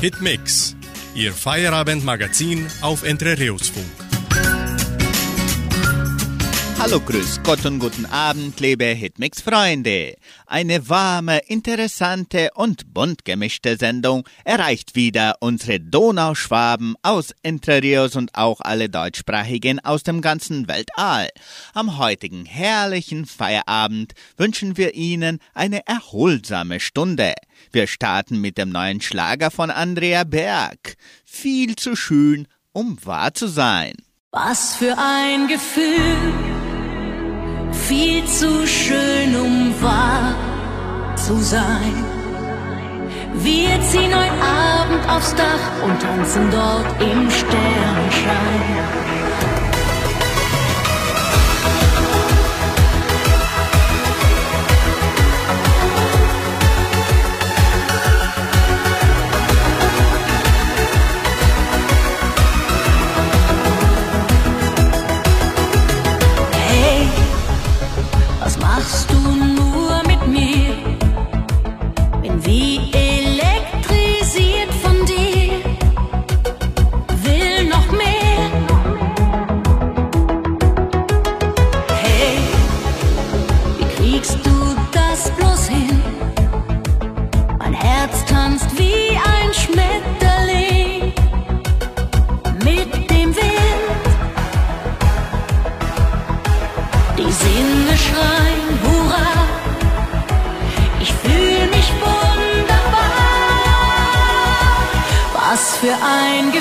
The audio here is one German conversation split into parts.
Hitmix, Ihr Feierabendmagazin auf Entre Rios Funk. Hallo, grüß Gott und guten Abend, liebe Hitmix-Freunde. Eine warme, interessante und bunt gemischte Sendung erreicht wieder unsere Donauschwaben aus Entre und auch alle Deutschsprachigen aus dem ganzen Weltall. Am heutigen herrlichen Feierabend wünschen wir Ihnen eine erholsame Stunde. Wir starten mit dem neuen Schlager von Andrea Berg. Viel zu schön, um wahr zu sein. Was für ein Gefühl, viel zu schön, um wahr zu sein. Wir ziehen heute Abend aufs Dach und tanzen dort im Sternenschein. Für ein Gefühl.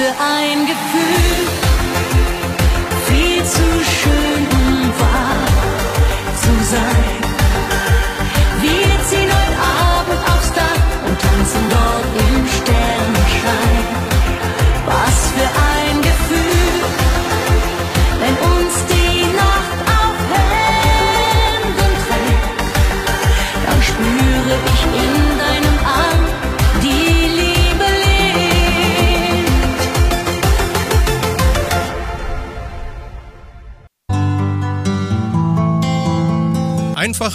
Für ein Gefühl,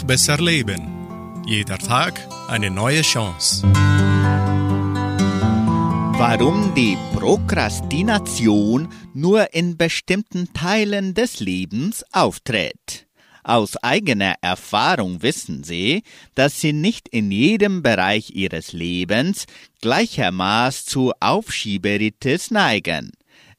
besser leben. Jeder Tag eine neue Chance. Warum die Prokrastination nur in bestimmten Teilen des Lebens auftritt. Aus eigener Erfahrung wissen Sie, dass Sie nicht in jedem Bereich Ihres Lebens gleichermaßen zu Aufschieberitis neigen.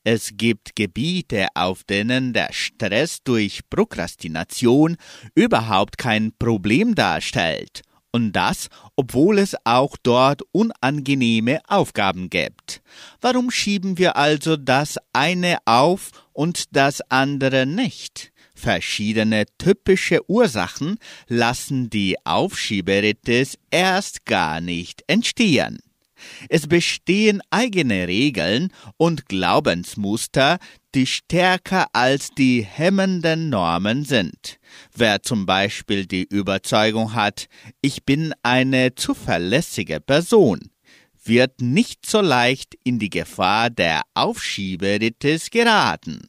Es gibt Gebiete, auf denen der Stress durch Prokrastination überhaupt kein Problem darstellt. Und das, obwohl es auch dort unangenehme Aufgaben gibt. Warum schieben wir also das eine auf und das andere nicht? Verschiedene typische Ursachen lassen die Aufschieberitis erst gar nicht entstehen. Es bestehen eigene Regeln und Glaubensmuster, die stärker als die hemmenden Normen sind. Wer zum Beispiel die Überzeugung hat, ich bin eine zuverlässige Person, wird nicht so leicht in die Gefahr der Aufschieberitis geraten.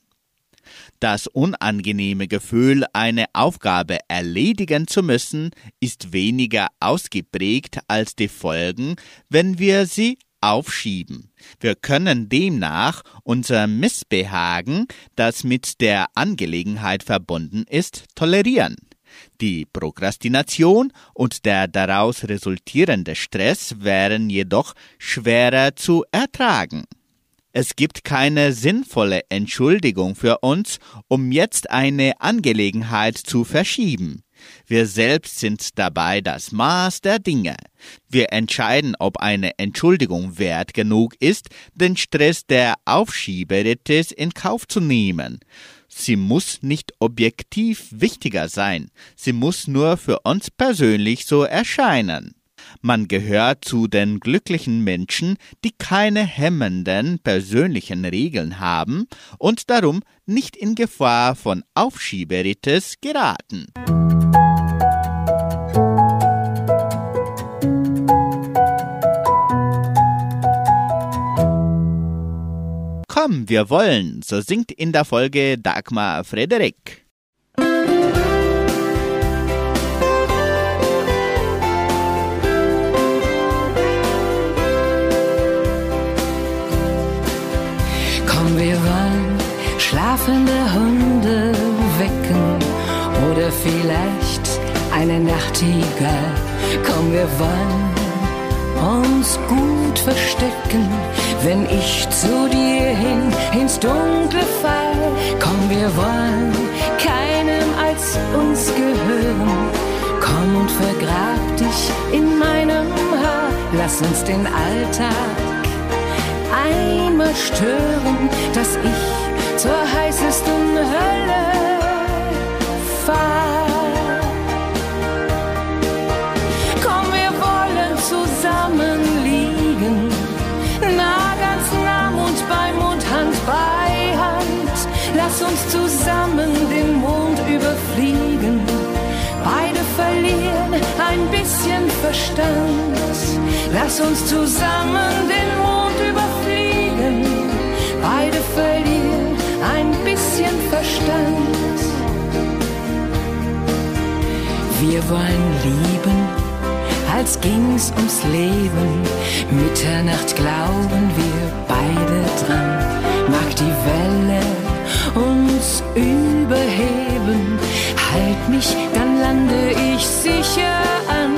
Das unangenehme Gefühl, eine Aufgabe erledigen zu müssen, ist weniger ausgeprägt als die Folgen, wenn wir sie aufschieben. Wir können demnach unser Missbehagen, das mit der Angelegenheit verbunden ist, tolerieren. Die Prokrastination und der daraus resultierende Stress wären jedoch schwerer zu ertragen. Es gibt keine sinnvolle Entschuldigung für uns, um jetzt eine Angelegenheit zu verschieben. Wir selbst sind dabei das Maß der Dinge. Wir entscheiden, ob eine Entschuldigung wert genug ist, den Stress der Aufschieberitis in Kauf zu nehmen. Sie muss nicht objektiv wichtiger sein, sie muss nur für uns persönlich so erscheinen. Man gehört zu den glücklichen Menschen, die keine hemmenden persönlichen Regeln haben und darum nicht in Gefahr von Aufschieberitis geraten. Komm, wir wollen, so singt in der Folge Dagmar Frederik. Schlafende Hunde wecken oder vielleicht eine Nachtigall. Komm, wir wollen uns gut verstecken, wenn ich zu dir hin ins Dunkle fall. Komm, wir wollen keinem als uns gehören. Komm und vergrab dich in meinem Haar. Lass uns den Alltag einmal stören, dass ich zur heißesten Hölle fahr. Komm, wir wollen zusammen liegen, nah, ganz nah, Mund bei Mund, Hand bei Hand. Lass uns zusammen den Mond überfliegen. Beide verlieren ein bisschen Verstand. Lass uns zusammen den Mond Verstand. Wir wollen lieben, als ging's ums Leben. Mitternacht glauben wir beide dran. Mag die Welle uns überheben, halt mich, dann lande ich sicher an.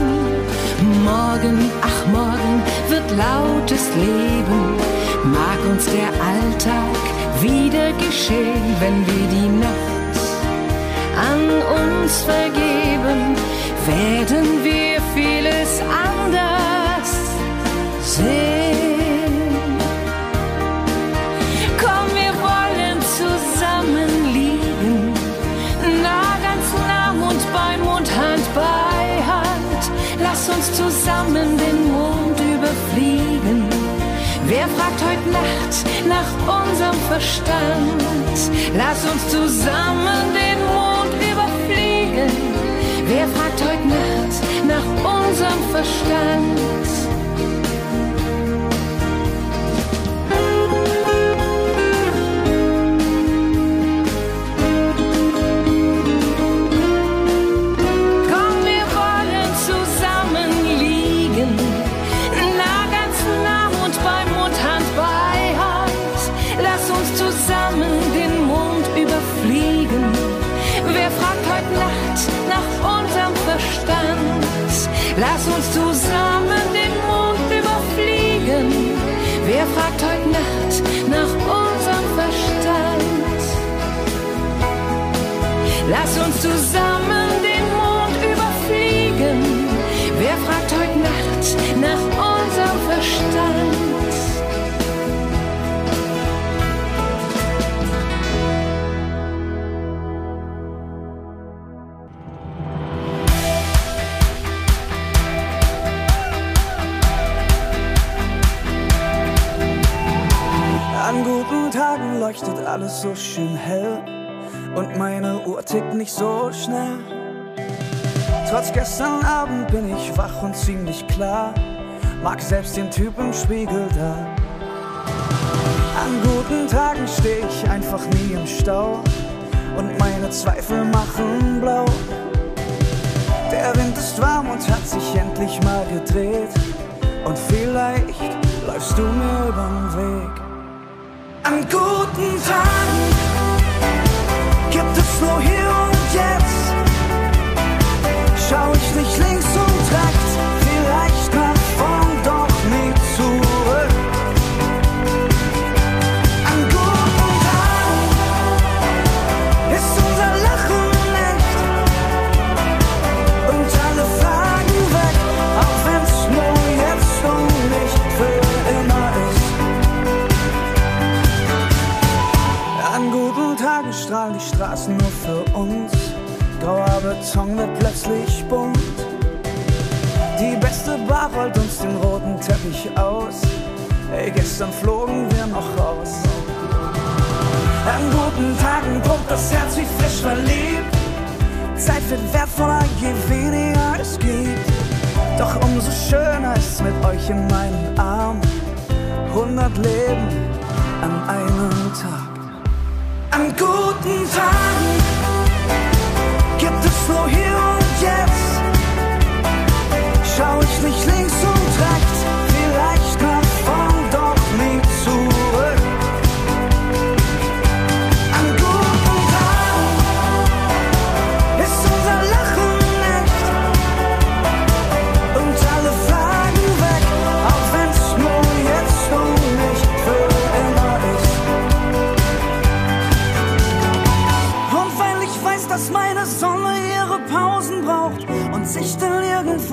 Morgen, ach morgen wird lautes Leben, mag uns der Alltag wieder geschehen, wenn wir die Nacht an uns vergeben, werden wir vieles anders sehen. Fragt heute Nacht nach unserem Verstand? Lass uns zusammen den Mond überfliegen. Wer fragt heute Nacht nach unserem Verstand? Gestern Abend bin ich wach und ziemlich klar, mag selbst den Typ im Spiegel da. An guten Tagen steh ich einfach nie im Stau und meine Zweifel machen blau. Der Wind ist warm und hat sich endlich mal gedreht und vielleicht läufst du mir übern Weg. An guten Tagen gibt es nur hier und jetzt. Schau ich nicht Beton wird plötzlich bunt. Die beste Bar rollt uns den roten Teppich aus. Ey, gestern flogen wir noch raus. An guten Tagen pumpt das Herz wie frisch verliebt. Zeit wird wertvoller, je weniger es gibt. Doch umso schöner ist mit euch in meinen Armen. 100 Leben an einem Tag. An guten Tagen nur hier und jetzt. Schau ich nicht links und rechts,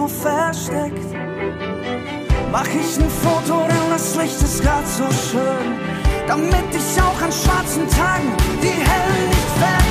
irgendwo versteckt, mach ich ein Foto, denn das Licht ist grad so schön, damit ich auch an schwarzen Tagen die hellen nicht vergesse.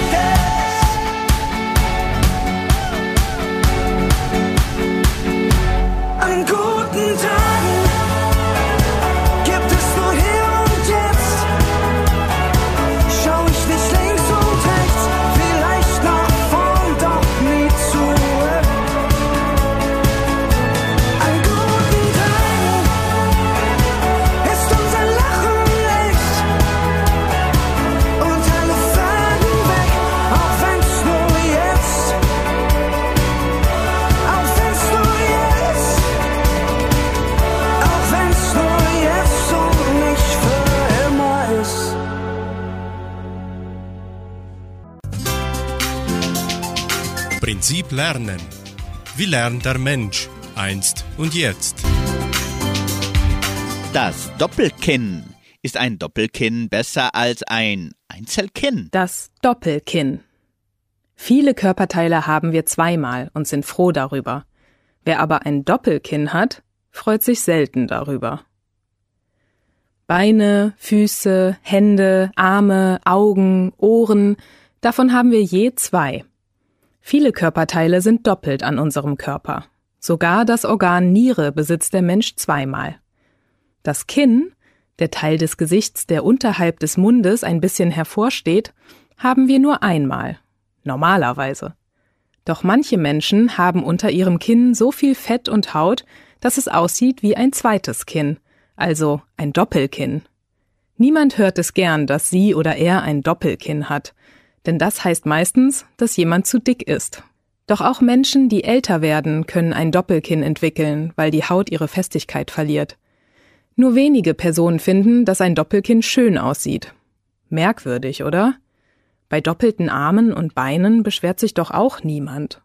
Prinzip Lernen. Wie lernt der Mensch einst und jetzt? Das Doppelkinn. Ist ein Doppelkinn besser als ein Einzelkinn? Das Doppelkinn. Viele Körperteile haben wir zweimal und sind froh darüber. Wer aber ein Doppelkinn hat, freut sich selten darüber. Beine, Füße, Hände, Arme, Augen, Ohren, davon haben wir je zwei. Viele Körperteile sind doppelt an unserem Körper. Sogar das Organ Niere besitzt der Mensch zweimal. Das Kinn, der Teil des Gesichts, der unterhalb des Mundes ein bisschen hervorsteht, haben wir nur einmal. Normalerweise. Doch manche Menschen haben unter ihrem Kinn so viel Fett und Haut, dass es aussieht wie ein zweites Kinn, also ein Doppelkinn. Niemand hört es gern, dass sie oder er ein Doppelkinn hat, denn das heißt meistens, dass jemand zu dick ist. Doch auch Menschen, die älter werden, können ein Doppelkinn entwickeln, weil die Haut ihre Festigkeit verliert. Nur wenige Personen finden, dass ein Doppelkinn schön aussieht. Merkwürdig, oder? Bei doppelten Armen und Beinen beschwert sich doch auch niemand.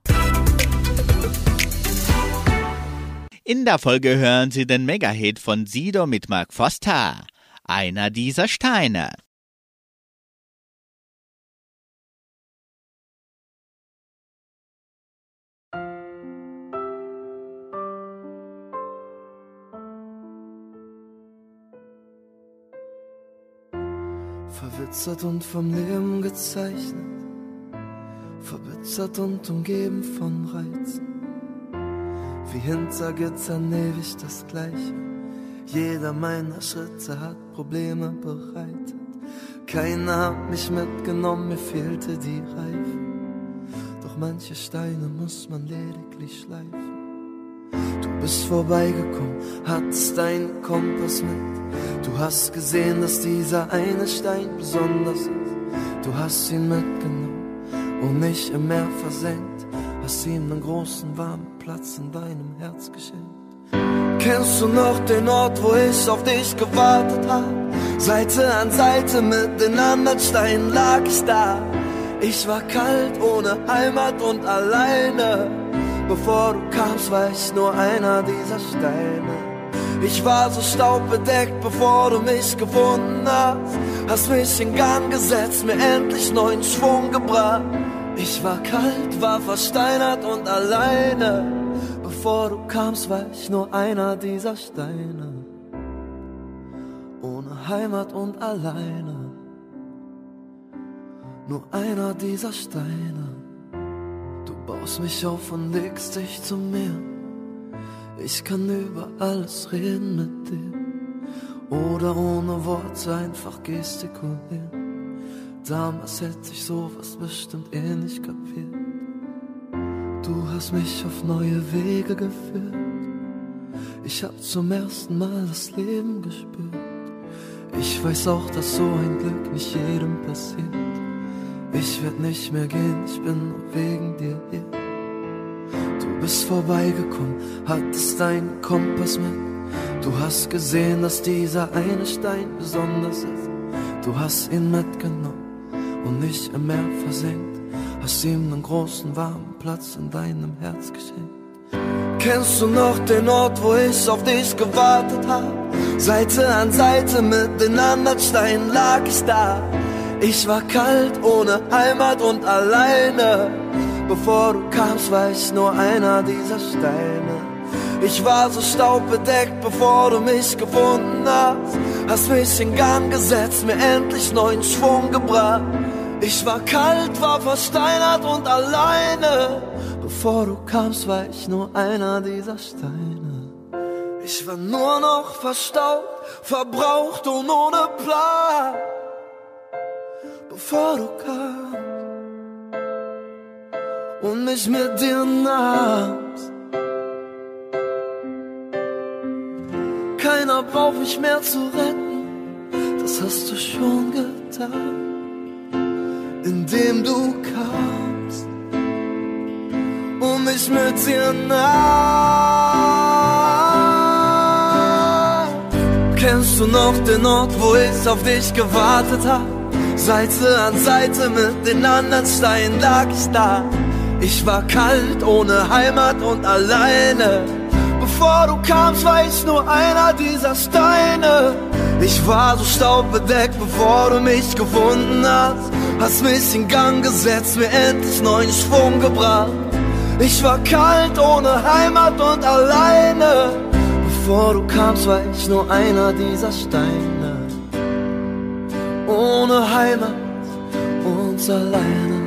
In der Folge hören Sie den Mega-Hit von Sido mit Mark Foster. Einer dieser Steine. Verwitzert und vom Leben gezeichnet, verbittert und umgeben von Reizen. Wie hinter Gittern ewig das Gleiche. Jeder meiner Schritte hat Probleme bereitet. Keiner hat mich mitgenommen, mir fehlte die Reife. Doch manche Steine muss man lediglich schleifen. Bist vorbeigekommen, hattest deinen Kompass mit. Du hast gesehen, dass dieser eine Stein besonders ist. Du hast ihn mitgenommen und nicht im Meer versenkt. Hast ihm einen großen warmen Platz in deinem Herz geschenkt. Kennst du noch den Ort, wo ich auf dich gewartet hab? Seite an Seite mit den anderen Steinen lag ich da. Ich war kalt, ohne Heimat und alleine. Bevor du kamst, war ich nur einer dieser Steine. Ich war so staubbedeckt, bevor du mich gefunden hast. Hast mich in Gang gesetzt, mir endlich neuen Schwung gebracht. Ich war kalt, war versteinert und alleine. Bevor du kamst, war ich nur einer dieser Steine. Ohne Heimat und alleine. Nur einer dieser Steine. Baust mich auf und legst dich zu mir. Ich kann über alles reden mit dir. Oder ohne Worte einfach gestikulieren. Damals hätte ich sowas bestimmt eh nicht kapiert. Du hast mich auf neue Wege geführt. Ich hab zum ersten Mal das Leben gespürt. Ich weiß auch, dass so ein Glück nicht jedem passiert. Ich werd nicht mehr gehen, ich bin nur wegen dir hier. Bist vorbeigekommen, hattest deinen Kompass mit. Du hast gesehen, dass dieser eine Stein besonders ist. Du hast ihn mitgenommen und nicht im Meer versenkt. Hast ihm einen großen warmen Platz in deinem Herz geschenkt. Kennst du noch den Ort, wo ich auf dich gewartet hab? Seite an Seite mit den anderen Steinen lag ich da. Ich war kalt, ohne Heimat und alleine. Bevor du kamst, war ich nur einer dieser Steine. Ich war so staubbedeckt, bevor du mich gefunden hast. Hast mich in Gang gesetzt, mir endlich neuen Schwung gebracht. Ich war kalt, war versteinert und alleine. Bevor du kamst, war ich nur einer dieser Steine. Ich war nur noch verstaubt, verbraucht und ohne Plan bevor du kamst und mich mit dir nahmst. Keiner braucht mich mehr zu retten, das hast du schon getan, indem du kamst und mich mit dir nahmst. Kennst du noch den Ort, wo ich auf dich gewartet hab? Seite an Seite mit den anderen Steinen lag ich da. Ich war kalt, ohne Heimat und alleine. Bevor du kamst, war ich nur einer dieser Steine. Ich war so staubbedeckt, bevor du mich gefunden hast. Hast mich in Gang gesetzt, mir endlich neuen Schwung gebracht. Ich war kalt, ohne Heimat und alleine. Bevor du kamst, war ich nur einer dieser Steine ohne Heimat und alleine.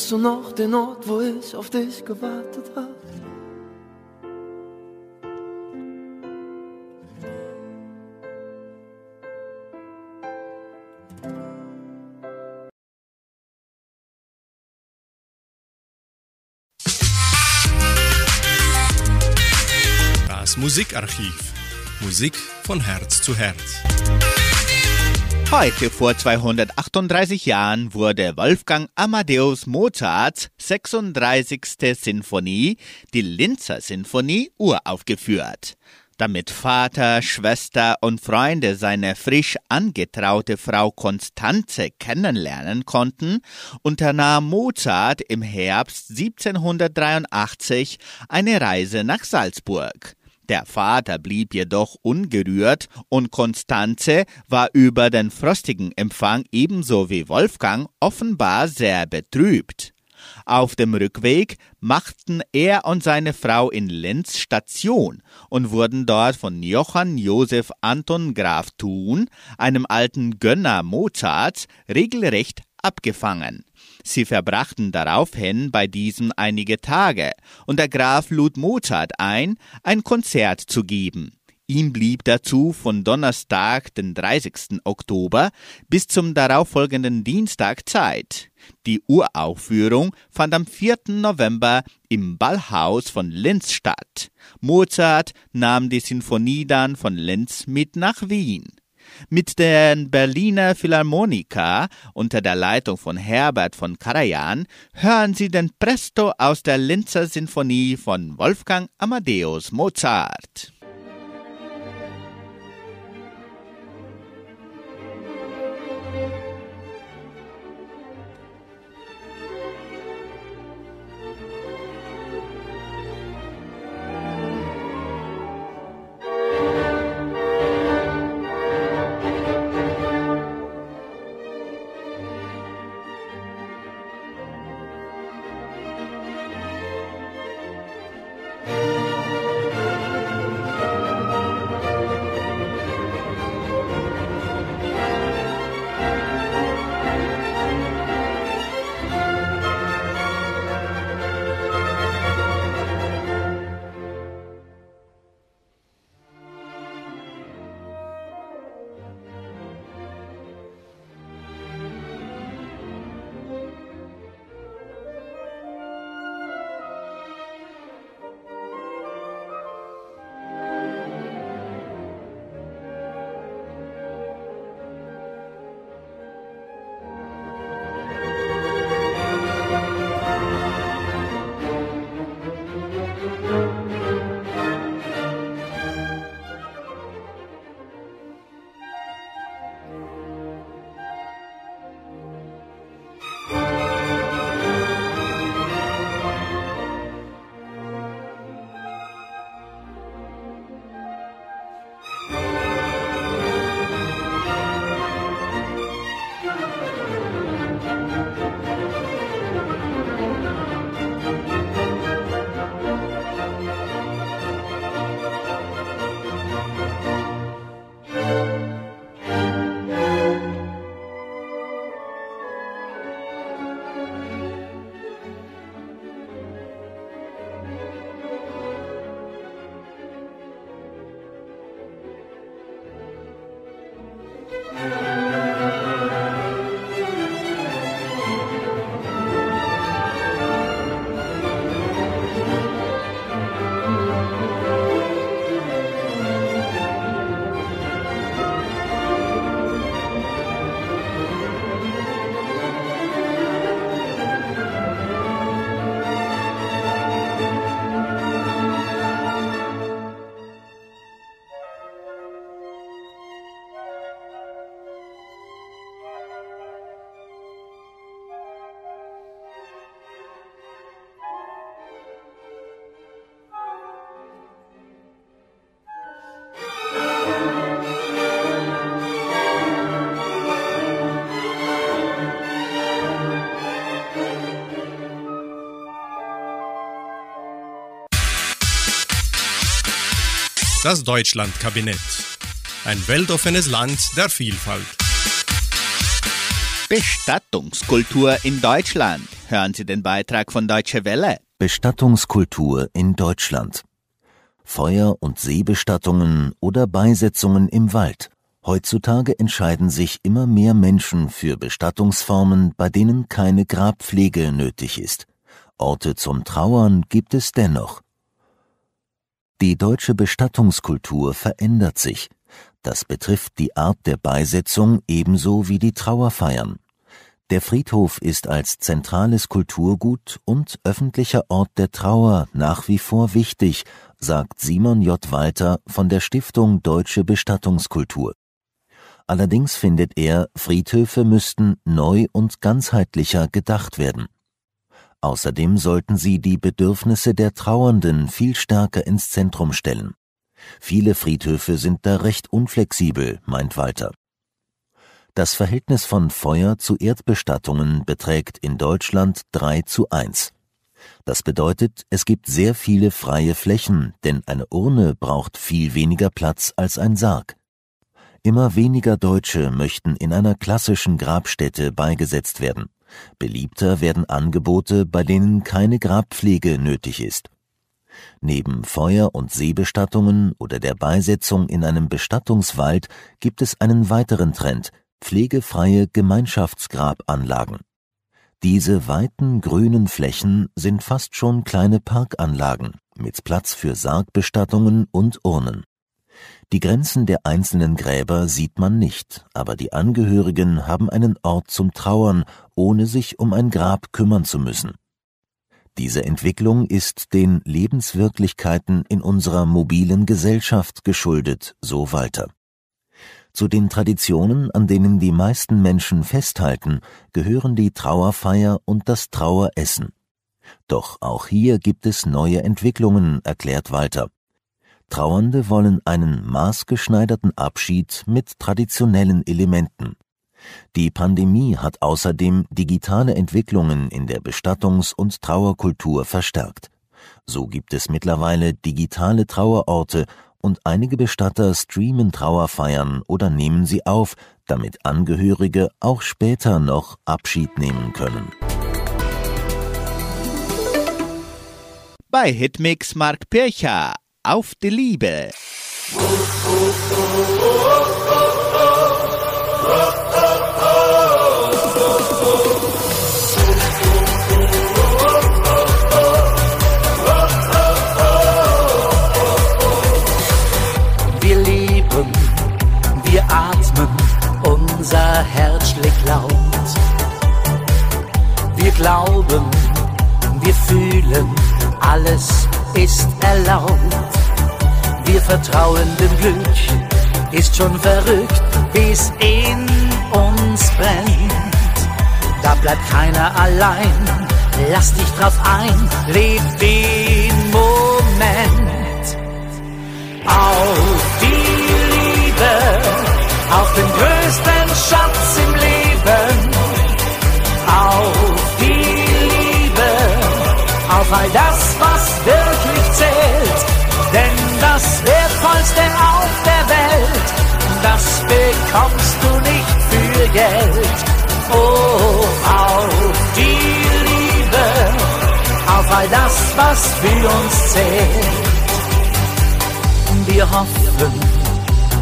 Kennst du noch den Ort, wo ich auf dich gewartet habe? Das Musikarchiv. Musik von Herz zu Herz. Heute vor 238 Jahren wurde Wolfgang Amadeus Mozarts 36. Sinfonie, die Linzer Sinfonie, uraufgeführt. Damit Vater, Schwester und Freunde seine frisch angetraute Frau Konstanze kennenlernen konnten, unternahm Mozart im Herbst 1783 eine Reise nach Salzburg. Der Vater blieb jedoch ungerührt und Konstanze war über den frostigen Empfang ebenso wie Wolfgang offenbar sehr betrübt. Auf dem Rückweg machten er und seine Frau in Linz Station und wurden dort von Johann Josef Anton Graf Thun, einem alten Gönner Mozarts, regelrecht abgefangen. Sie verbrachten daraufhin bei diesem einige Tage, und der Graf lud Mozart ein, ein Konzert zu geben. Ihm blieb dazu von Donnerstag, den 30. Oktober, bis zum darauffolgenden Dienstag Zeit. Die Uraufführung fand am 4. November im Ballhaus von Linz statt. Mozart nahm die Sinfonie dann von Linz mit nach Wien. Mit den Berliner Philharmoniker unter der Leitung von Herbert von Karajan hören Sie den Presto aus der Linzer Sinfonie von Wolfgang Amadeus Mozart. Das Deutschlandkabinett. Ein weltoffenes Land der Vielfalt. Bestattungskultur in Deutschland. Hören Sie den Beitrag von Deutsche Welle. Bestattungskultur in Deutschland. Feuer- und Seebestattungen oder Beisetzungen im Wald. Heutzutage entscheiden sich immer mehr Menschen für Bestattungsformen, bei denen keine Grabpflege nötig ist. Orte zum Trauern gibt es dennoch. Die deutsche Bestattungskultur verändert sich. Das betrifft die Art der Beisetzung ebenso wie die Trauerfeiern. Der Friedhof ist als zentrales Kulturgut und öffentlicher Ort der Trauer nach wie vor wichtig, sagt Simon J. Walter von der Stiftung Deutsche Bestattungskultur. Allerdings findet er, Friedhöfe müssten neu und ganzheitlicher gedacht werden. Außerdem sollten sie die Bedürfnisse der Trauernden viel stärker ins Zentrum stellen. Viele Friedhöfe sind da recht unflexibel, meint Walter. Das Verhältnis von Feuer zu Erdbestattungen beträgt in Deutschland 3 zu 1. Das bedeutet, es gibt sehr viele freie Flächen, denn eine Urne braucht viel weniger Platz als ein Sarg. Immer weniger Deutsche möchten in einer klassischen Grabstätte beigesetzt werden. Beliebter werden Angebote, bei denen keine Grabpflege nötig ist. Neben Feuer- und Seebestattungen oder der Beisetzung in einem Bestattungswald gibt es einen weiteren Trend, pflegefreie Gemeinschaftsgrabanlagen. Diese weiten grünen Flächen sind fast schon kleine Parkanlagen mit Platz für Sargbestattungen und Urnen. Die Grenzen der einzelnen Gräber sieht man nicht, aber die Angehörigen haben einen Ort zum Trauern, ohne sich um ein Grab kümmern zu müssen. Diese Entwicklung ist den Lebenswirklichkeiten in unserer mobilen Gesellschaft geschuldet, so Walter. Zu den Traditionen, an denen die meisten Menschen festhalten, gehören die Trauerfeier und das Traueressen. Doch auch hier gibt es neue Entwicklungen, erklärt Walter. Trauernde wollen einen maßgeschneiderten Abschied mit traditionellen Elementen. Die Pandemie hat außerdem digitale Entwicklungen in der Bestattungs- und Trauerkultur verstärkt. So gibt es mittlerweile digitale Trauerorte und einige Bestatter streamen Trauerfeiern oder nehmen sie auf, damit Angehörige auch später noch Abschied nehmen können. Bei Hitmix Mark Pircher auf die Liebe. Wir leben, wir atmen, unser Herz schlägt laut. Wir glauben, wir fühlen, alles ist erlaubt. Wir vertrauen dem Glück, ist schon verrückt, es in uns brennt. Da bleibt keiner allein, lass dich drauf ein, leb den Moment. Auf die Liebe, auf den größten Schatz im Leben. Auf die Liebe, auf all das, das bekommst du nicht für Geld. Oh, auf die Liebe, auf all das, was für uns zählt. Wir hoffen,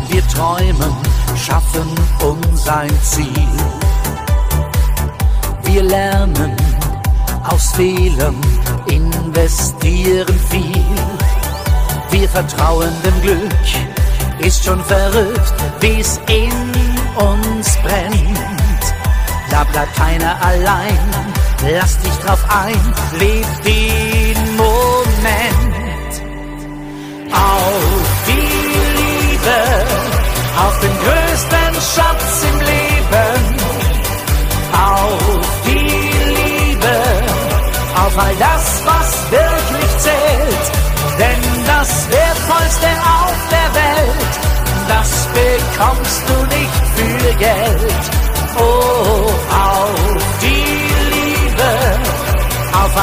wir träumen, schaffen uns ein Ziel. Wir lernen aus Fehlern, investieren viel. Wir vertrauen dem Glück, ist schon verrückt, wie es in uns brennt. Da bleibt keiner allein, lass dich drauf ein, leb den Moment. Auf die Liebe, auf den größten Schatz im Leben. Auf die Liebe, auf all das,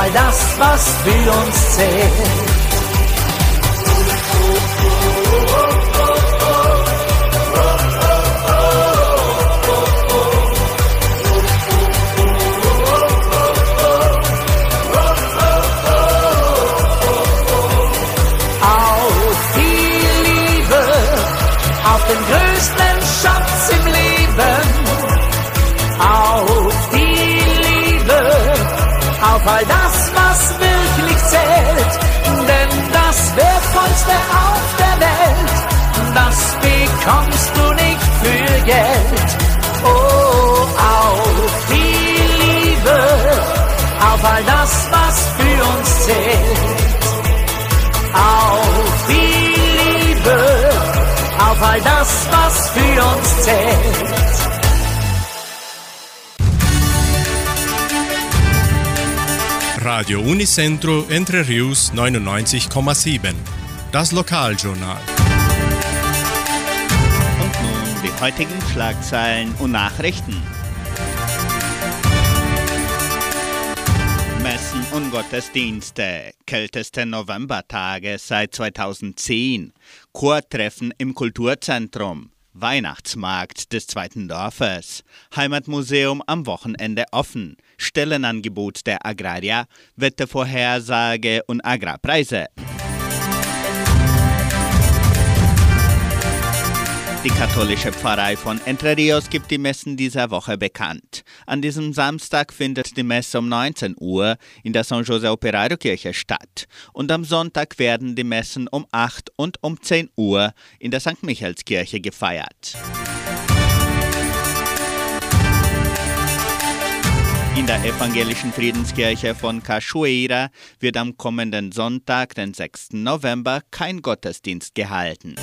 all das, was für uns zählt. Das bekommst du nicht für Geld. Oh, auf die Liebe, auf all das, was für uns zählt auf die Liebe, auf all das, was für uns zählt. Radio Unicentro Entre Rius 99,7. Das Lokaljournal. Die heutigen Schlagzeilen und Nachrichten. Messen und Gottesdienste. Kälteste Novembertage seit 2010. Chortreffen im Kulturzentrum. Weihnachtsmarkt des zweiten Dorfes, Heimatmuseum am Wochenende offen, Stellenangebot der Agraria, Wettervorhersage und Agrarpreise. Die katholische Pfarrei von Entre Rios gibt die Messen dieser Woche bekannt. An diesem Samstag findet die Messe um 19 Uhr in der San Jose Operario Kirche statt. Und am Sonntag werden die Messen um 8 und um 10 Uhr in der St. Michaelskirche gefeiert. In der evangelischen Friedenskirche von Cachoeira wird am kommenden Sonntag, den 6. November, kein Gottesdienst gehalten.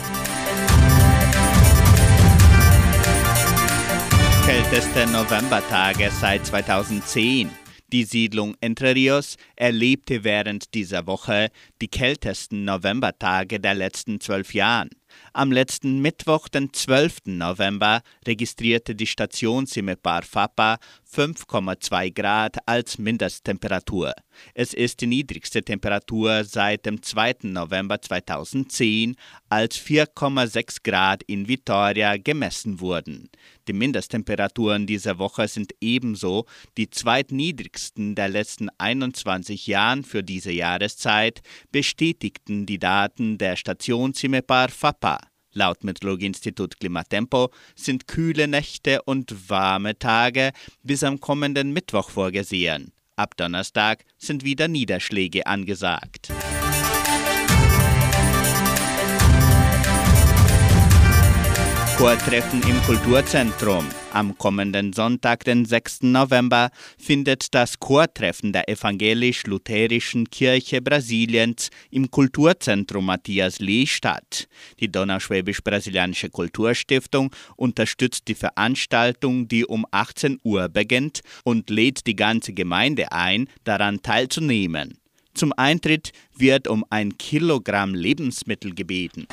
Kälteste Novembertage seit 2010. Die Siedlung Entre Rios erlebte während dieser Woche die kältesten Novembertage der letzten zwölf Jahre. Am letzten Mittwoch, den 12. November, registrierte die Station Simepar Fapa 5,2 Grad als Mindesttemperatur. Es ist die niedrigste Temperatur seit dem 2. November 2010, als 4,6 Grad in Vitoria gemessen wurden. Die Mindesttemperaturen dieser Woche sind ebenso die zweitniedrigsten der letzten 21 Jahren für diese Jahreszeit, bestätigten die Daten der Station Simepar Fapa. Laut Meteorologieinstitut Klimatempo sind kühle Nächte und warme Tage bis am kommenden Mittwoch vorgesehen. Ab Donnerstag sind wieder Niederschläge angesagt. Chortreffen im Kulturzentrum. Am kommenden Sonntag, den 6. November, findet das Chortreffen der evangelisch-lutherischen Kirche Brasiliens im Kulturzentrum Matthias Lee statt. Die Donauschwäbisch-Brasilianische Kulturstiftung unterstützt die Veranstaltung, die um 18 Uhr beginnt und lädt die ganze Gemeinde ein, daran teilzunehmen. Zum Eintritt wird um ein Kilogramm Lebensmittel gebeten.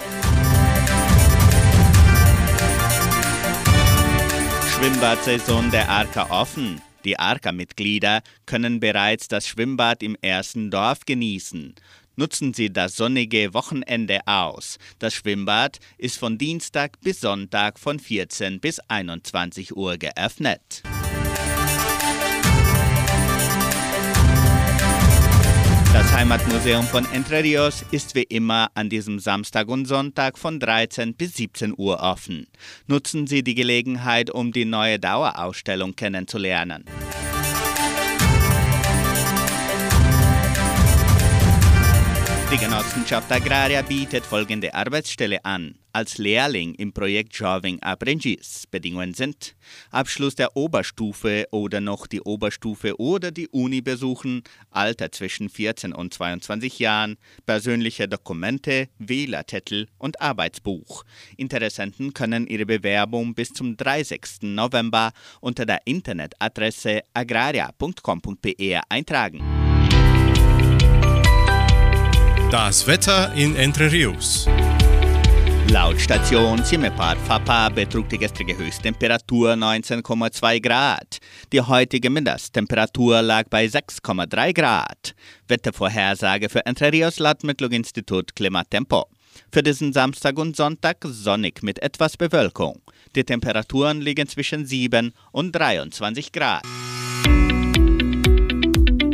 Schwimmbadsaison der Arka offen. Die Arka-Mitglieder können bereits das Schwimmbad im ersten Dorf genießen. Nutzen Sie das sonnige Wochenende aus. Das Schwimmbad ist von Dienstag bis Sonntag von 14 bis 21 Uhr geöffnet. Das Heimatmuseum von Entre Rios ist wie immer an diesem Samstag und Sonntag von 13 bis 17 Uhr offen. Nutzen Sie die Gelegenheit, um die neue Dauerausstellung kennenzulernen. Die Genossenschaft Agraria bietet folgende Arbeitsstelle an. Als Lehrling im Projekt Joving Apprentice. Bedingungen sind Abschluss der Oberstufe oder noch die Oberstufe oder die Uni besuchen, Alter zwischen 14 und 22 Jahren, persönliche Dokumente, Wählertitel und Arbeitsbuch. Interessenten können ihre Bewerbung bis zum 30. November unter der Internetadresse agraria.com.br eintragen. Das Wetter in Entre Rios. Laut Station Simepar Fapa betrug die gestrige Höchsttemperatur 19,2 Grad. Die heutige Mindesttemperatur lag bei 6,3 Grad. Wettervorhersage für Entre Rios laut Metlog-Institut Klimatempo. Für diesen Samstag und Sonntag sonnig mit etwas Bewölkung. Die Temperaturen liegen zwischen 7 und 23 Grad.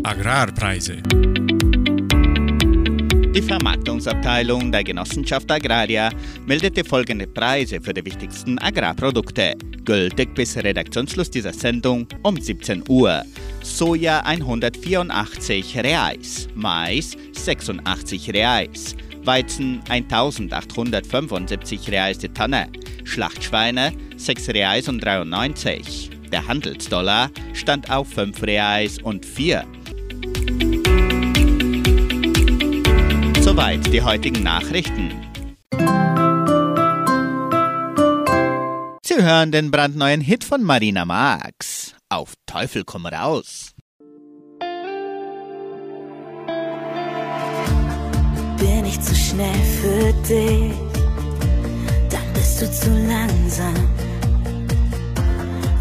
Agrarpreise. Die Vermarktungsabteilung der Genossenschaft Agraria meldete folgende Preise für die wichtigsten Agrarprodukte, gültig bis Redaktionsschluss dieser Sendung um 17 Uhr. Soja 184 Reais, Mais 86 Reais, Weizen 1875 Reais die Tonne, Schlachtschweine 6 Reais und 93. Der Handelsdollar stand auf 5 Reais und 4. Soweit die heutigen Nachrichten. Sie hören den brandneuen Hit von Marina Marx. Auf Teufel komm raus. Bin ich zu schnell für dich, dann bist du zu langsam.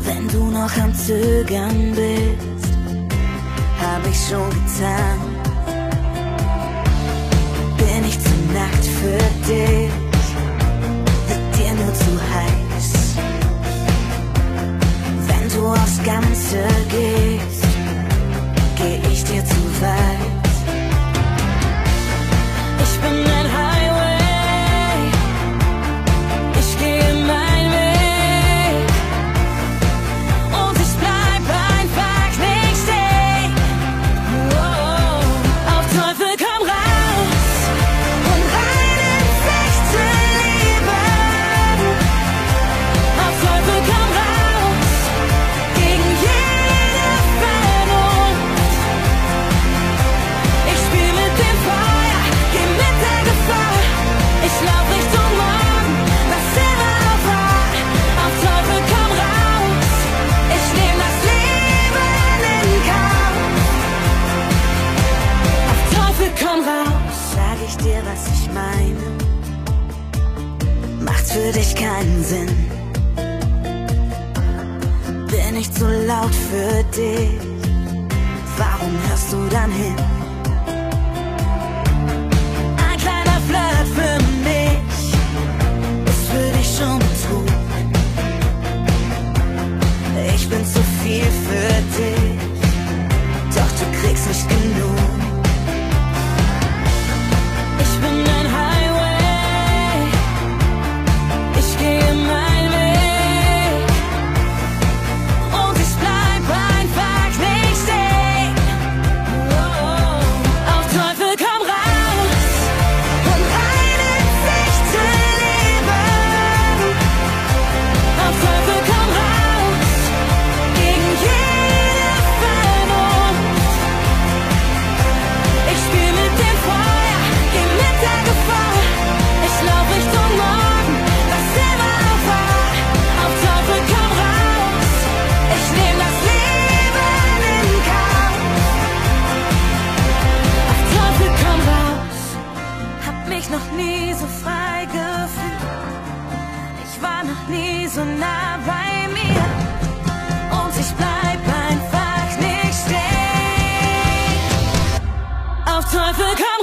Wenn du noch am Zögern bist, hab ich schon getan Nacht für dich wird dir nur zu heiß. Wenn du aufs Ganze gehst, geh ich dir zu weit. Ich bin ein Haar Auf Teufel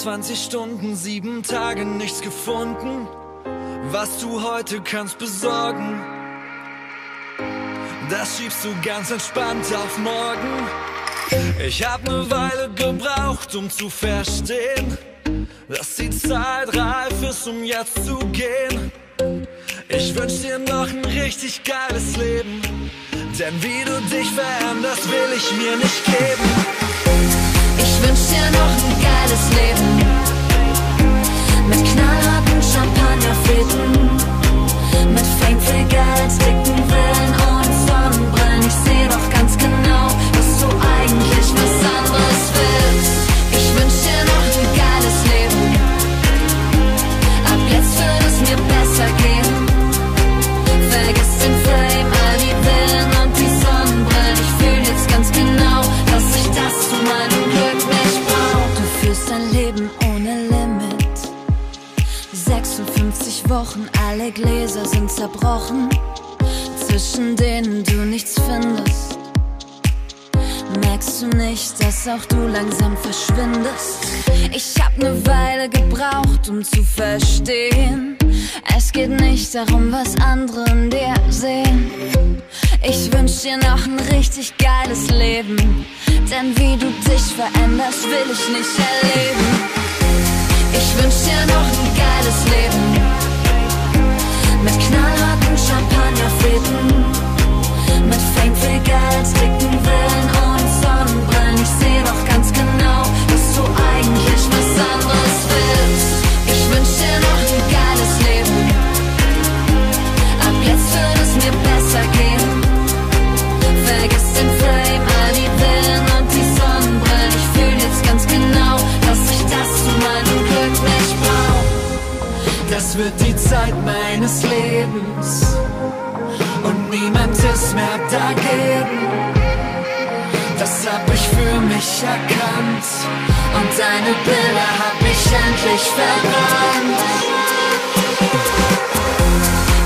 24 Stunden, sieben Tage, nichts gefunden. Was du heute kannst besorgen, das schiebst du ganz entspannt auf morgen. Ich hab ne Weile gebraucht, um zu verstehen, dass die Zeit reif ist, um jetzt zu gehen. Ich wünsch dir noch ein richtig geiles Leben. Denn wie du dich veränderst, will ich mir nicht geben. Ich wünsch dir noch ein geiles Leben. Mit knallharten Champagnerfäden. Mit Fake dicken Villen und Sonnenbrillen. Ich seh doch ganz genau, dass du eigentlich was anderes willst. Ich wünsch dir noch ein geiles Leben. Ab jetzt wird es mir besser gehen. 56 Wochen, alle Gläser sind zerbrochen, zwischen denen du nichts findest. Merkst du nicht, dass auch du langsam verschwindest? Ich hab ne Weile gebraucht, um zu verstehen. Es geht nicht darum, was andere in dir sehen. Ich wünsch dir noch ein richtig geiles Leben. Denn wie du dich veränderst, will ich nicht erleben. Ich wünsch dir noch ein geiles Leben. Knallharten Champagnerfäden. Mit Fame viel Geld, dicken Villen die Zeit meines Lebens und niemand ist mehr dagegen. Das hab ich für mich erkannt und deine Bilder hab ich endlich verbrannt.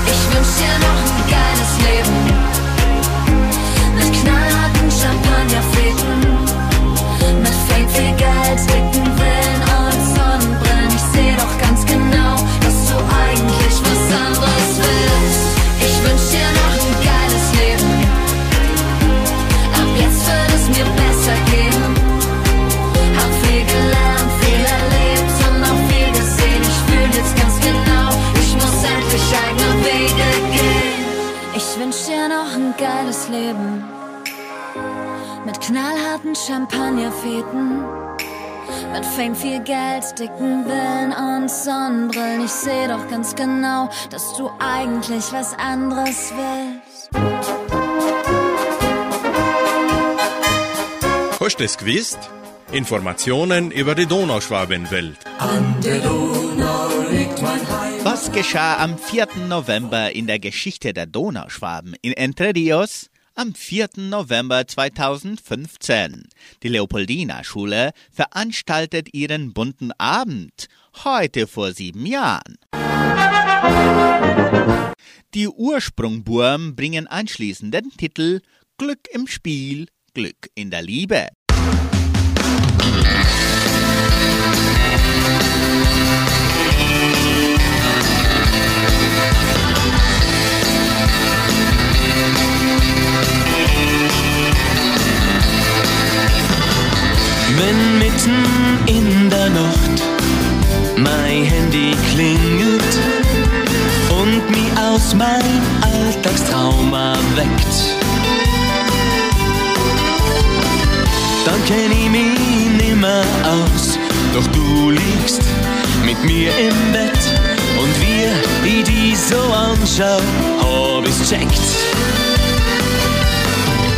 Ich wünsch dir noch ein geiles Leben mit knallharten Champagnerfäden, mit Fame, viel Geld, wünsch dir noch ein geiles Leben. Mit knallharten Champagnerfeten. Mit Fame, viel Geld, dicken Willen und Sonnenbrillen. Ich seh doch ganz genau, dass du eigentlich was anderes willst. Hast du es gewusst? Informationen über die Donauschwabenwelt. An der Donau liegt mein Heim. Was geschah am 4. November in der Geschichte der Donauschwaben in Entre Rios? Am 4. November 2015. Die Leopoldina-Schule veranstaltet ihren bunten Abend. Heute vor sieben Jahren. Die Ursprungburm bringen anschließend den Titel Glück im Spiel, Glück in der Liebe. Wenn mitten in der Nacht mein Handy klingelt und mich aus mein Alltagstrauma weckt, dann kenn ich mich nimmer aus. Doch du liegst mit mir im Bett und wir, ich die so anschaue, hab ich's checkt.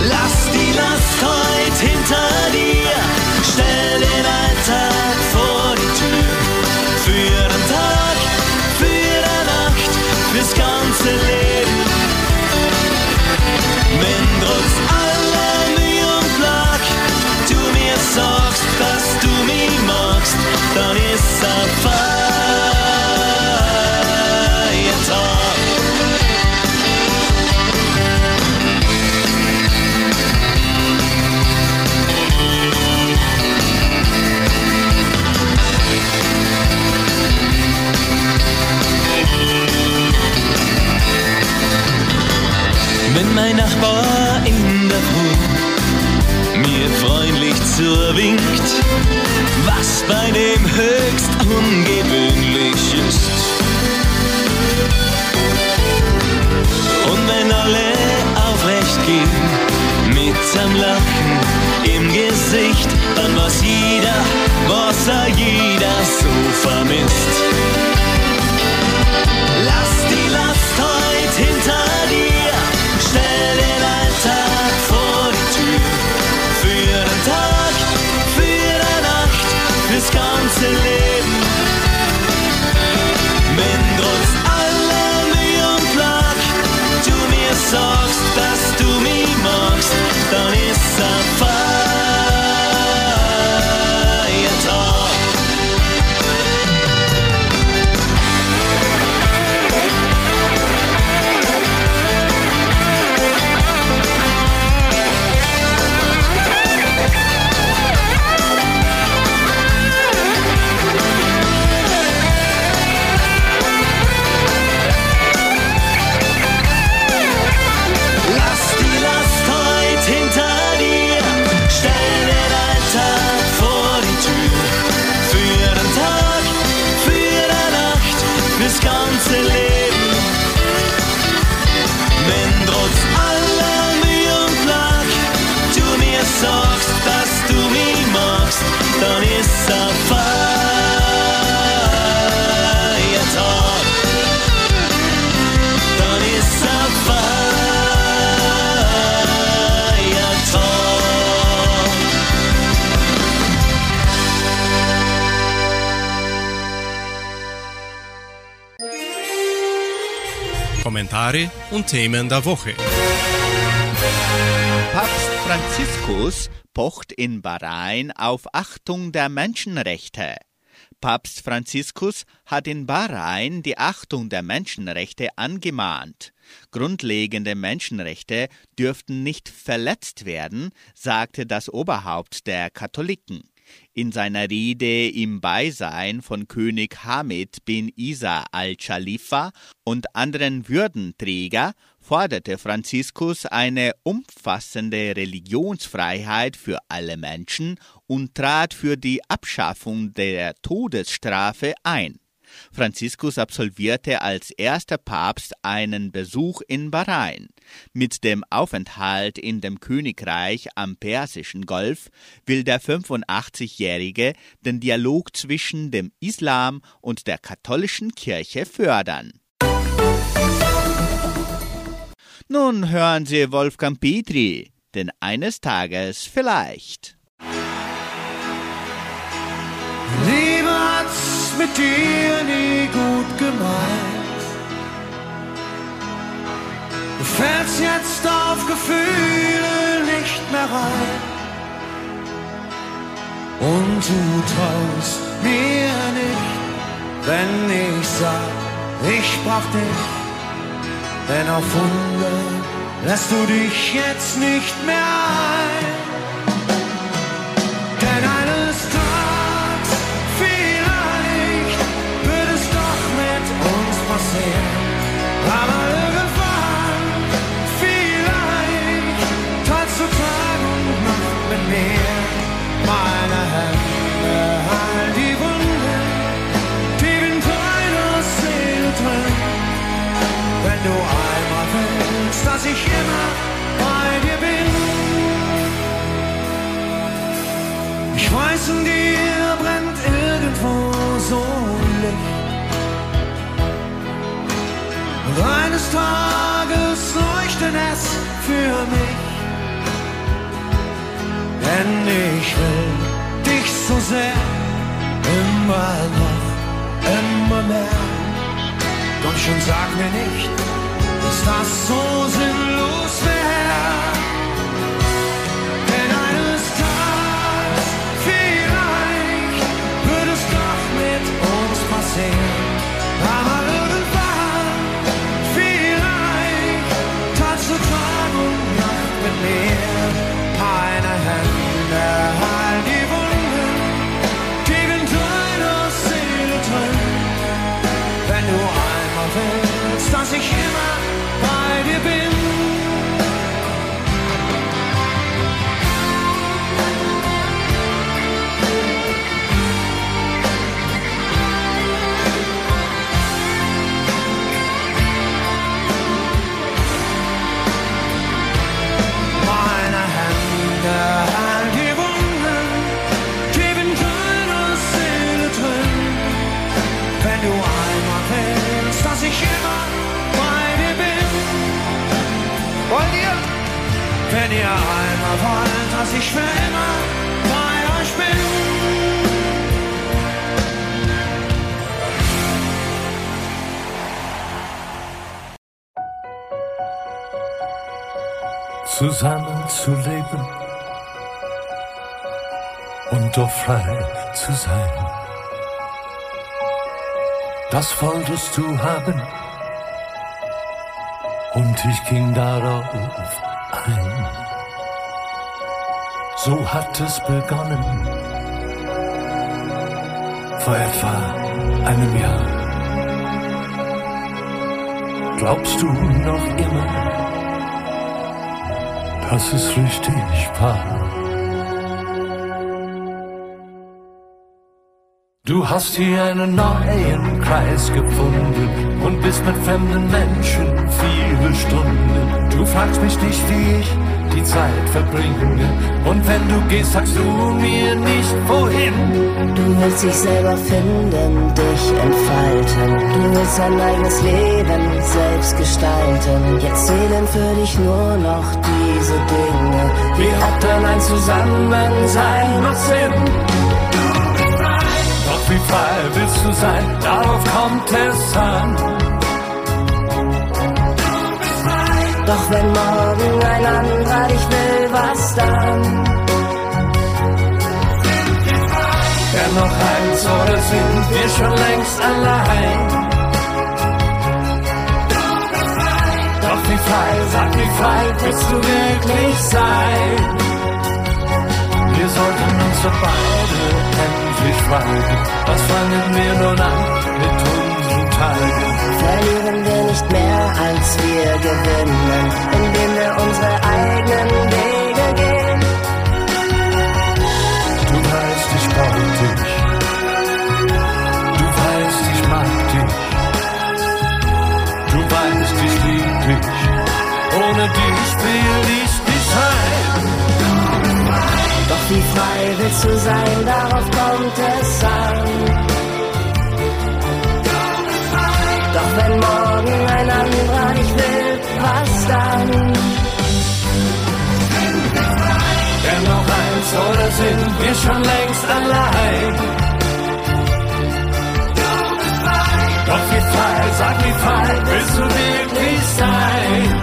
Lass die Last heut hinter dir, stell den Alltag vor die Tür. Für den Tag, für die Nacht, fürs ganze Leben. Wenn trotz aller Mühe und Plag du mir sagst, dass du mich magst, dann ist ein Feiertag. Kommentare und Themen der Woche. Papst Franziskus pocht in Bahrain auf Achtung der Menschenrechte. Papst Franziskus hat in Bahrain die Achtung der Menschenrechte angemahnt. Grundlegende Menschenrechte dürften nicht verletzt werden, sagte das Oberhaupt der Katholiken. In seiner Rede im Beisein von König Hamid bin Isa al-Khalifa und anderen Würdenträger forderte Franziskus eine umfassende Religionsfreiheit für alle Menschen und trat für die Abschaffung der Todesstrafe ein. Franziskus absolvierte als erster Papst einen Besuch in Bahrain. Mit dem Aufenthalt in dem Königreich am Persischen Golf will der 85-Jährige den Dialog zwischen dem Islam und der katholischen Kirche fördern. Nun hören Sie Wolfgang Petri, denn eines Tages vielleicht. Mit dir nie gut gemeint. Du fällst jetzt auf Gefühle nicht mehr rein. Und du traust mir nicht, wenn ich sag, ich brauch dich. Denn auf Wunder lässt du dich jetzt nicht mehr ein. In dir brennt irgendwo so ein Licht. Und eines Tages leuchtet es für mich. Denn ich will dich so sehr, immer noch, immer mehr. Komm schon, sag mir nicht, dass das so sinnlos wäre. Willst, dass ich immer bei dass ich für immer bei euch bin. zusammen zu leben und doch frei zu sein. Das wolltest du haben und ich ging darauf ein. So hat es begonnen vor etwa einem Jahr. Glaubst du noch immer? dass es richtig war. Du hast hier einen neuen Kreis gefunden und bist mit fremden Menschen viele Stunden. Du fragst mich nicht, wie ich die Zeit verbringe. Und wenn du gehst, sagst du mir nicht wohin. Du willst dich selber finden, dich entfalten. Du willst dein eigenes Leben selbst gestalten. Jetzt zählen für dich nur noch diese Dinge. Wie hat denn ein Zusammensein noch Sinn? Wie frei willst du sein? Darauf kommt es an. Doch wenn morgen ein anderer dich will, was dann? Wer noch eins oder sind wir schon längst allein? Doch wie frei, sag wie frei willst du wirklich sein? Wir sollten uns doch beide endlich schweigen. Was fangen wir nun an mit unseren Tagen? Verlieren wir nicht mehr, als wir gewinnen, indem wir unsere eigenen Wege gehen. Du weißt, ich brauch dich. Du weißt, ich mag dich. Du weißt, ich lieb dich. Ohne dich will ich wie frei willst du sein, darauf kommt es an. Doch wenn morgen ein anderer dich will, was dann? Wer noch eins oder sind wir schon längst allein? Doch wie frei, sag wie frei willst du wirklich sein?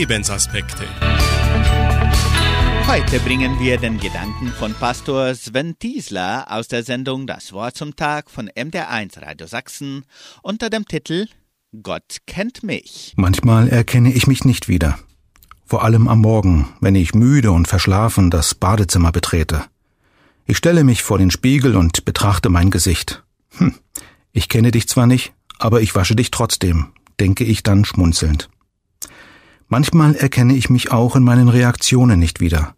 Lebensaspekte. Heute bringen wir den Gedanken von Pastor Sven Tiesler aus der Sendung Das Wort zum Tag von MDR1 Radio Sachsen unter dem Titel Gott kennt mich. Manchmal erkenne ich mich nicht wieder. Vor allem am Morgen, wenn ich müde und verschlafen das Badezimmer betrete. Ich stelle mich vor den Spiegel und betrachte mein Gesicht. Hm, ich kenne dich zwar nicht, aber ich wasche dich trotzdem, denke ich dann schmunzelnd. Manchmal erkenne ich mich auch in meinen Reaktionen nicht wieder.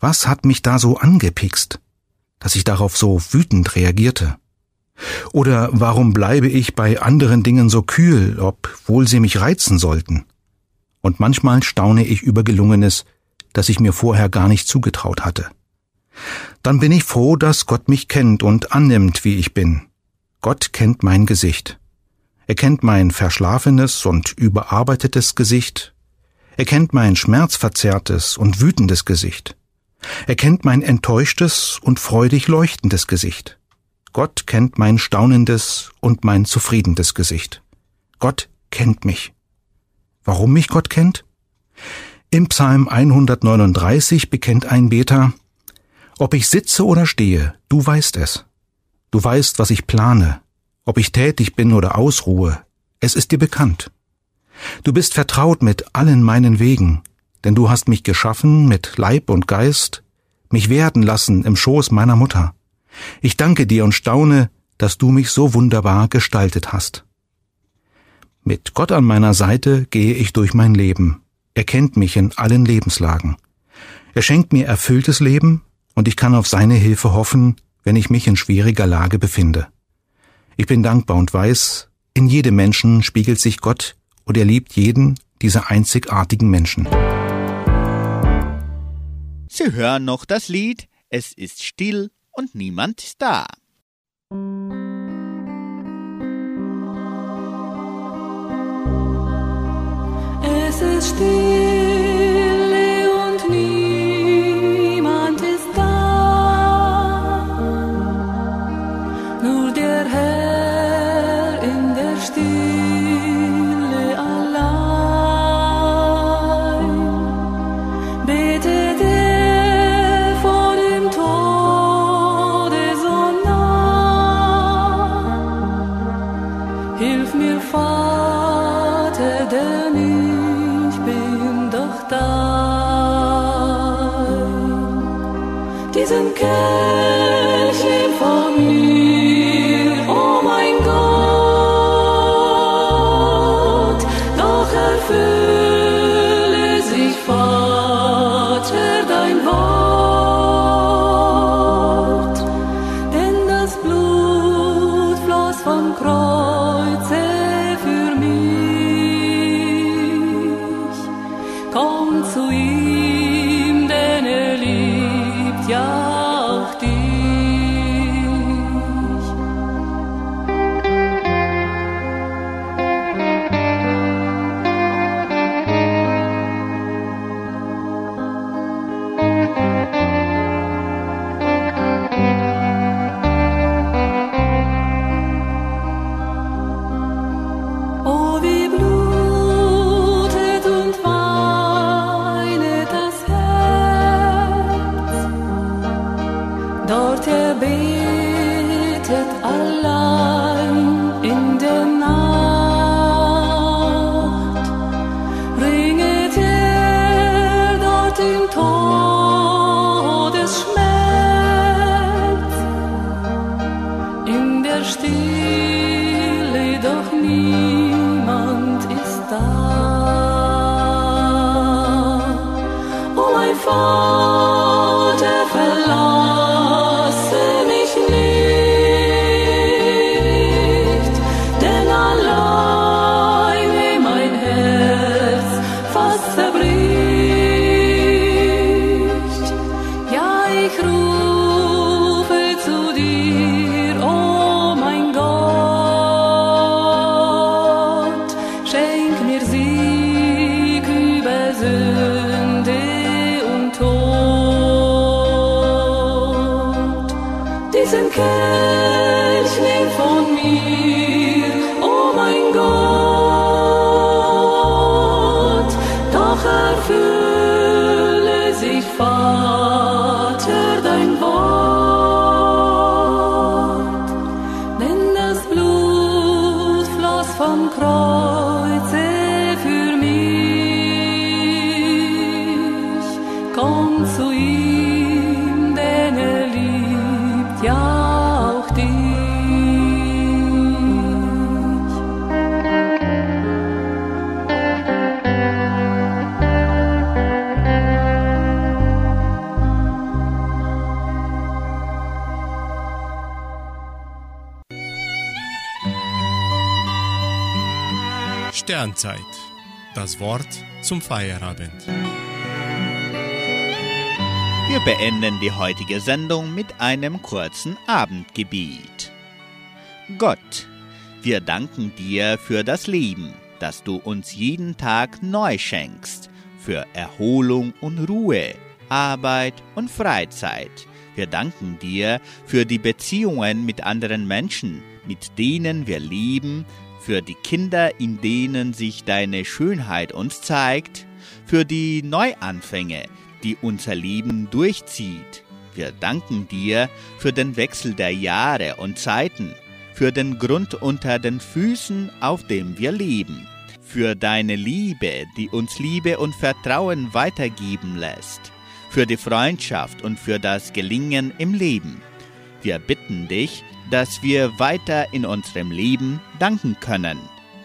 Was hat mich da so angepickst, dass ich darauf so wütend reagierte? Oder warum bleibe ich bei anderen Dingen so kühl, obwohl sie mich reizen sollten? Und manchmal staune ich über Gelungenes, das ich mir vorher gar nicht zugetraut hatte. Dann bin ich froh, dass Gott mich kennt und annimmt, wie ich bin. Gott kennt mein Gesicht. Er kennt mein verschlafenes und überarbeitetes Gesicht. Er kennt mein schmerzverzerrtes und wütendes Gesicht. Er kennt mein enttäuschtes und freudig leuchtendes Gesicht. Gott kennt mein staunendes und mein zufriedenes Gesicht. Gott kennt mich. Warum mich Gott kennt? Im Psalm 139 bekennt ein Beter, ob ich sitze oder stehe, du weißt es. Du weißt, was ich plane, ob ich tätig bin oder ausruhe, es ist dir bekannt. Du bist vertraut mit allen meinen Wegen, denn du hast mich geschaffen mit Leib und Geist, mich werden lassen im Schoß meiner Mutter. Ich danke dir und staune, dass du mich so wunderbar gestaltet hast. Mit Gott an meiner Seite gehe ich durch mein Leben. Er kennt mich in allen Lebenslagen. Er schenkt mir erfülltes Leben und ich kann auf seine Hilfe hoffen, wenn ich mich in schwieriger Lage befinde. Ich bin dankbar und weiß, in jedem Menschen spiegelt sich Gott und er liebt jeden dieser einzigartigen Menschen. Sie hören noch das Lied Es ist still und niemand ist da. Es ist stille Diesen Sternzeit. Das Wort zum Feierabend. Wir beenden die heutige Sendung mit einem kurzen Abendgebet. Gott, wir danken dir für das Leben, das du uns jeden Tag neu schenkst, für Erholung und Ruhe, Arbeit und Freizeit. Wir danken dir für die Beziehungen mit anderen Menschen, mit denen wir leben, für die Kinder, in denen sich deine Schönheit uns zeigt, für die Neuanfänge, die unser Leben durchzieht. Wir danken dir für den Wechsel der Jahre und Zeiten, für den Grund unter den Füßen, auf dem wir leben, für deine Liebe, die uns Liebe und Vertrauen weitergeben lässt, für die Freundschaft und für das Gelingen im Leben. Wir bitten dich, dass wir weiter in unserem Leben danken können.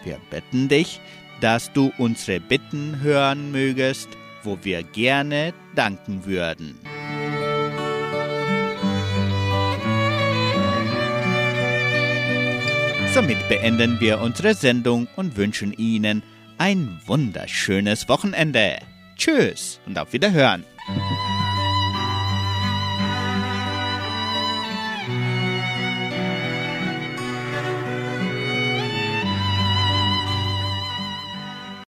Wir bitten dich, dass du unsere Bitten hören mögest, wo wir gerne danken würden. Somit beenden wir unsere Sendung und wünschen Ihnen ein wunderschönes Wochenende. Tschüss und auf Wiederhören.